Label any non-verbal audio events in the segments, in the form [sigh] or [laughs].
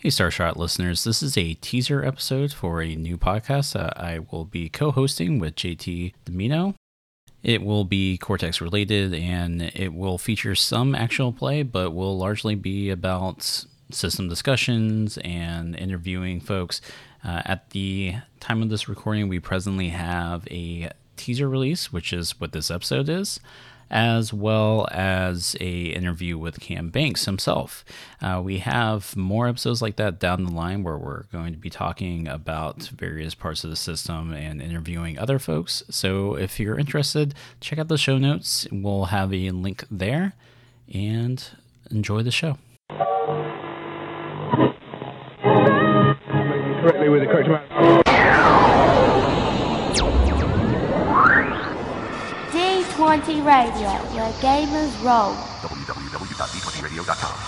Hey, Starshot listeners. This is a teaser episode for a new podcast that I will be co hosting with JT Domino. It will be Cortex related and it will feature some actual play, but will largely be about system discussions and interviewing folks. Uh, at the time of this recording, we presently have a teaser release, which is what this episode is as well as a interview with Cam Banks himself. Uh, we have more episodes like that down the line where we're going to be talking about various parts of the system and interviewing other folks. So if you're interested, check out the show notes. We'll have a link there and enjoy the show. With the correct amount. 20 Radio, where gamers roll. www.d20radio.com.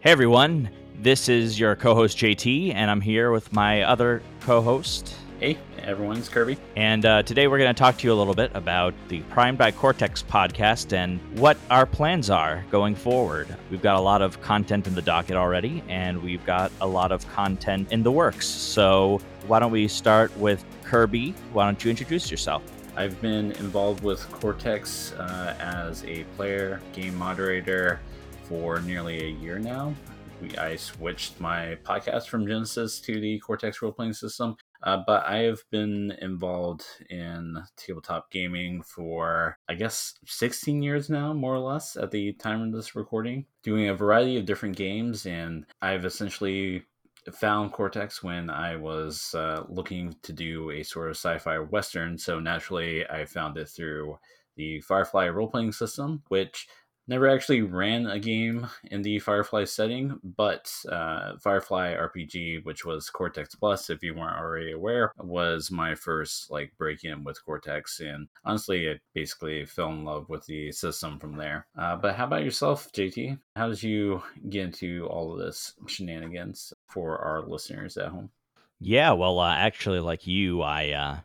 Hey everyone, this is your co host JT, and I'm here with my other co host. Hey, everyone's Kirby. And uh, today we're going to talk to you a little bit about the Prime by Cortex podcast and what our plans are going forward. We've got a lot of content in the docket already, and we've got a lot of content in the works. So why don't we start with Kirby? Why don't you introduce yourself? I've been involved with Cortex uh, as a player, game moderator for nearly a year now. We, I switched my podcast from Genesys to the Cortex role playing system uh, but I have been involved in tabletop gaming for, I guess, 16 years now, more or less, at the time of this recording, doing a variety of different games. And I've essentially found Cortex when I was uh, looking to do a sort of sci fi western. So naturally, I found it through the Firefly role playing system, which Never actually ran a game in the Firefly setting, but uh, Firefly RPG, which was Cortex Plus, if you weren't already aware, was my first like break in with Cortex, and honestly, it basically fell in love with the system from there. Uh, but how about yourself, JT? How did you get into all of this shenanigans for our listeners at home? Yeah, well, uh, actually, like you, I uh,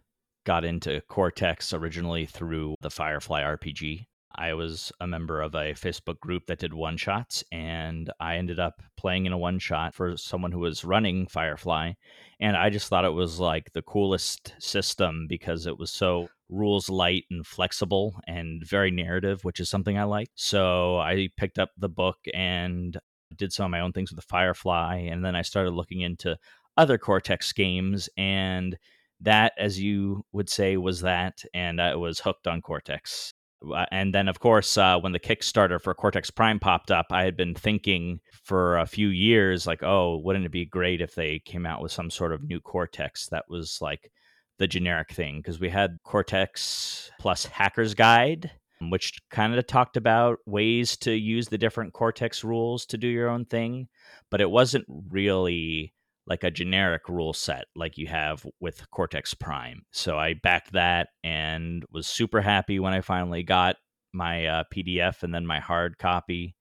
got into Cortex originally through the Firefly RPG. I was a member of a Facebook group that did one shots, and I ended up playing in a one shot for someone who was running Firefly. And I just thought it was like the coolest system because it was so rules light and flexible and very narrative, which is something I like. So I picked up the book and did some of my own things with the Firefly. And then I started looking into other Cortex games and that as you would say was that and i was hooked on cortex and then, of course, uh, when the Kickstarter for Cortex Prime popped up, I had been thinking for a few years, like, oh, wouldn't it be great if they came out with some sort of new Cortex that was like the generic thing? Because we had Cortex plus Hacker's Guide, which kind of talked about ways to use the different Cortex rules to do your own thing, but it wasn't really like a generic rule set like you have with Cortex Prime. So I backed that and was super happy when I finally got my uh, PDF and then my hard copy.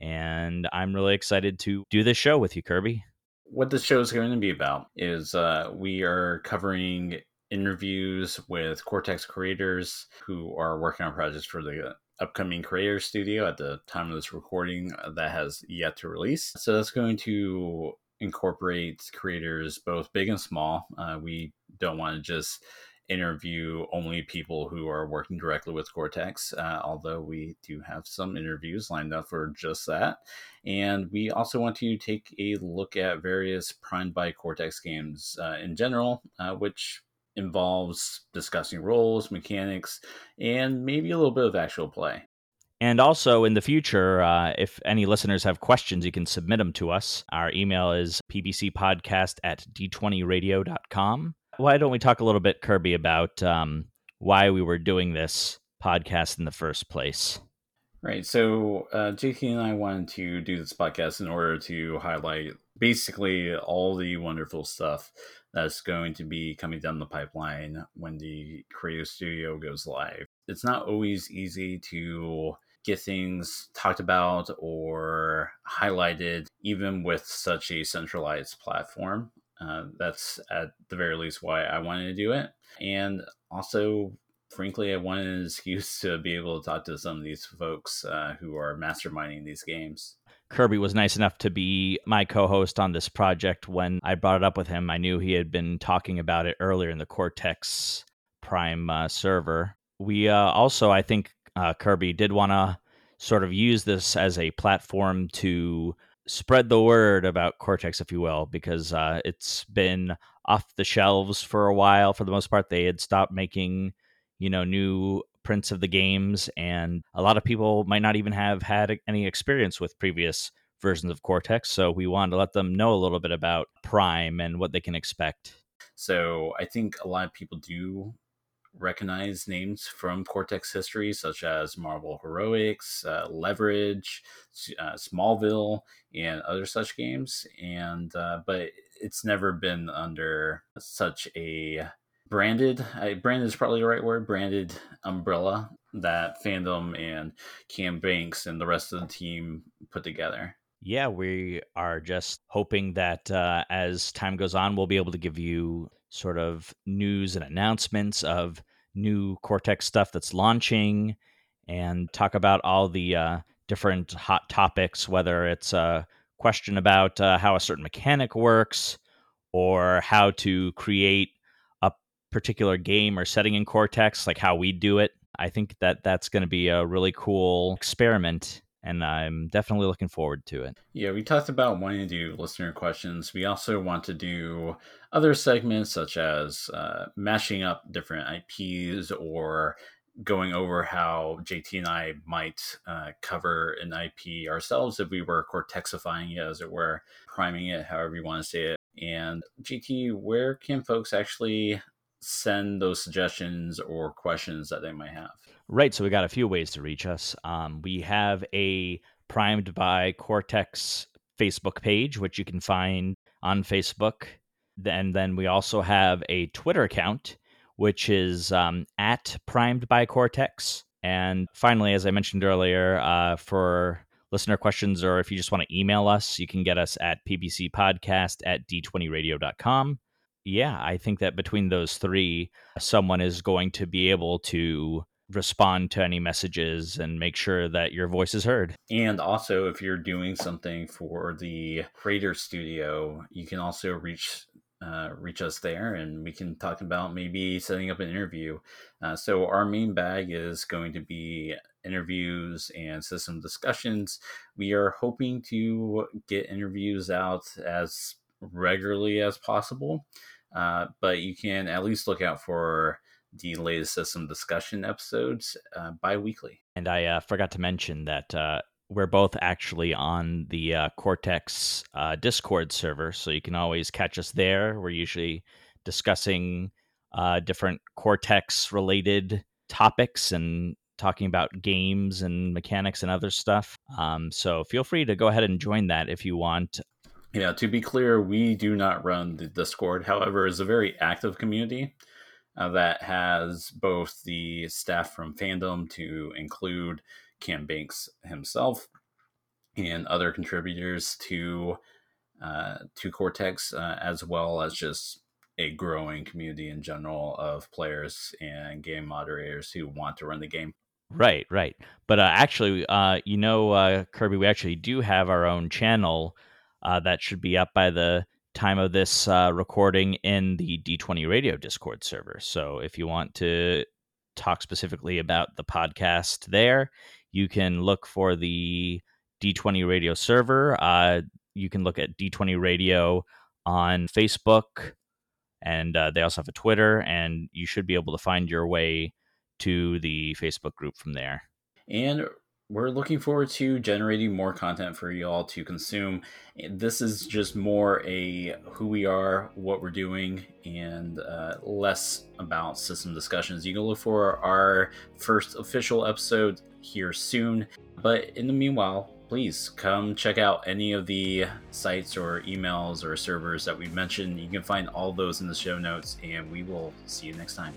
And I'm really excited to do this show with you, Kirby. What this show is going to be about is uh, we are covering interviews with Cortex creators who are working on projects for the upcoming creator studio at the time of this recording that has yet to release. So that's going to incorporate creators both big and small. Uh, we don't want to just interview only people who are working directly with Cortex, uh, although we do have some interviews lined up for just that. And we also want to take a look at various Prime by Cortex games uh, in general, uh, which involves discussing roles, mechanics, and maybe a little bit of actual play. And also in the future, uh, if any listeners have questions, you can submit them to us. Our email is pbcpodcast at d20radio.com. Why don't we talk a little bit, Kirby, about um, why we were doing this podcast in the first place? Right. So, uh, JT and I wanted to do this podcast in order to highlight basically all the wonderful stuff that's going to be coming down the pipeline when the Creative Studio goes live. It's not always easy to get things talked about or highlighted, even with such a centralized platform. Uh, that's at the very least why I wanted to do it. And also, frankly, I wanted an [laughs] excuse to be able to talk to some of these folks uh, who are masterminding these games. Kirby was nice enough to be my co host on this project when I brought it up with him. I knew he had been talking about it earlier in the Cortex Prime uh, server. We uh, also, I think, uh, Kirby did want to sort of use this as a platform to spread the word about Cortex, if you will, because uh, it's been off the shelves for a while. For the most part, they had stopped making, you know, new prints of the games, and a lot of people might not even have had any experience with previous versions of Cortex. So we wanted to let them know a little bit about Prime and what they can expect. So I think a lot of people do recognize names from Cortex history, such as Marvel Heroics, uh, Leverage, uh, Smallville, and other such games. And uh, but it's never been under such a branded. I, branded is probably the right word. Branded umbrella that fandom and Cam Banks and the rest of the team put together. Yeah, we are just hoping that uh, as time goes on, we'll be able to give you sort of news and announcements of new Cortex stuff that's launching and talk about all the uh, different hot topics, whether it's a question about uh, how a certain mechanic works or how to create a particular game or setting in Cortex, like how we do it. I think that that's going to be a really cool experiment and I'm definitely looking forward to it. Yeah, we talked about wanting to do listener questions. We also want to do other segments such as uh, mashing up different IPs or going over how JT and I might uh, cover an IP ourselves if we were cortexifying it, as it were, priming it, however you want to say it. And JT, where can folks actually send those suggestions or questions that they might have? Right. So we got a few ways to reach us. Um, we have a Primed by Cortex Facebook page, which you can find on Facebook. And then we also have a Twitter account, which is um, at Primed by Cortex. And finally, as I mentioned earlier, uh, for listener questions or if you just want to email us, you can get us at pbcpodcast at d20radio.com. Yeah, I think that between those three, someone is going to be able to respond to any messages and make sure that your voice is heard. And also, if you're doing something for the Creator Studio, you can also reach uh, reach us there, and we can talk about maybe setting up an interview. Uh, so our main bag is going to be interviews and system discussions. We are hoping to get interviews out as regularly as possible, uh, but you can at least look out for the latest system discussion episodes uh, bi weekly. And I uh, forgot to mention that uh, we're both actually on the uh, Cortex uh, Discord server, so you can always catch us there. We're usually discussing uh, different Cortex related topics and talking about games and mechanics and other stuff. Um, so feel free to go ahead and join that if you want. Yeah, to be clear, we do not run the Discord. However, it's a very active community uh, that has both the staff from fandom to include Cam Banks himself and other contributors to uh, to Cortex, uh, as well as just a growing community in general of players and game moderators who want to run the game. Right, right. But uh, actually, uh, you know, uh, Kirby, we actually do have our own channel uh, that should be up by the time of this uh, recording in the D20 Radio Discord server. So if you want to talk specifically about the podcast there, you can look for the D20 Radio server. Uh, you can look at D20 Radio on Facebook, and uh, they also have a Twitter, and you should be able to find your way to the Facebook group from there. And we're looking forward to generating more content for you all to consume. This is just more a who we are, what we're doing, and uh, less about system discussions. You can look for our first official episode here soon. But in the meanwhile, please come check out any of the sites or emails or servers that we mentioned. You can find all those in the show notes, and we will see you next time.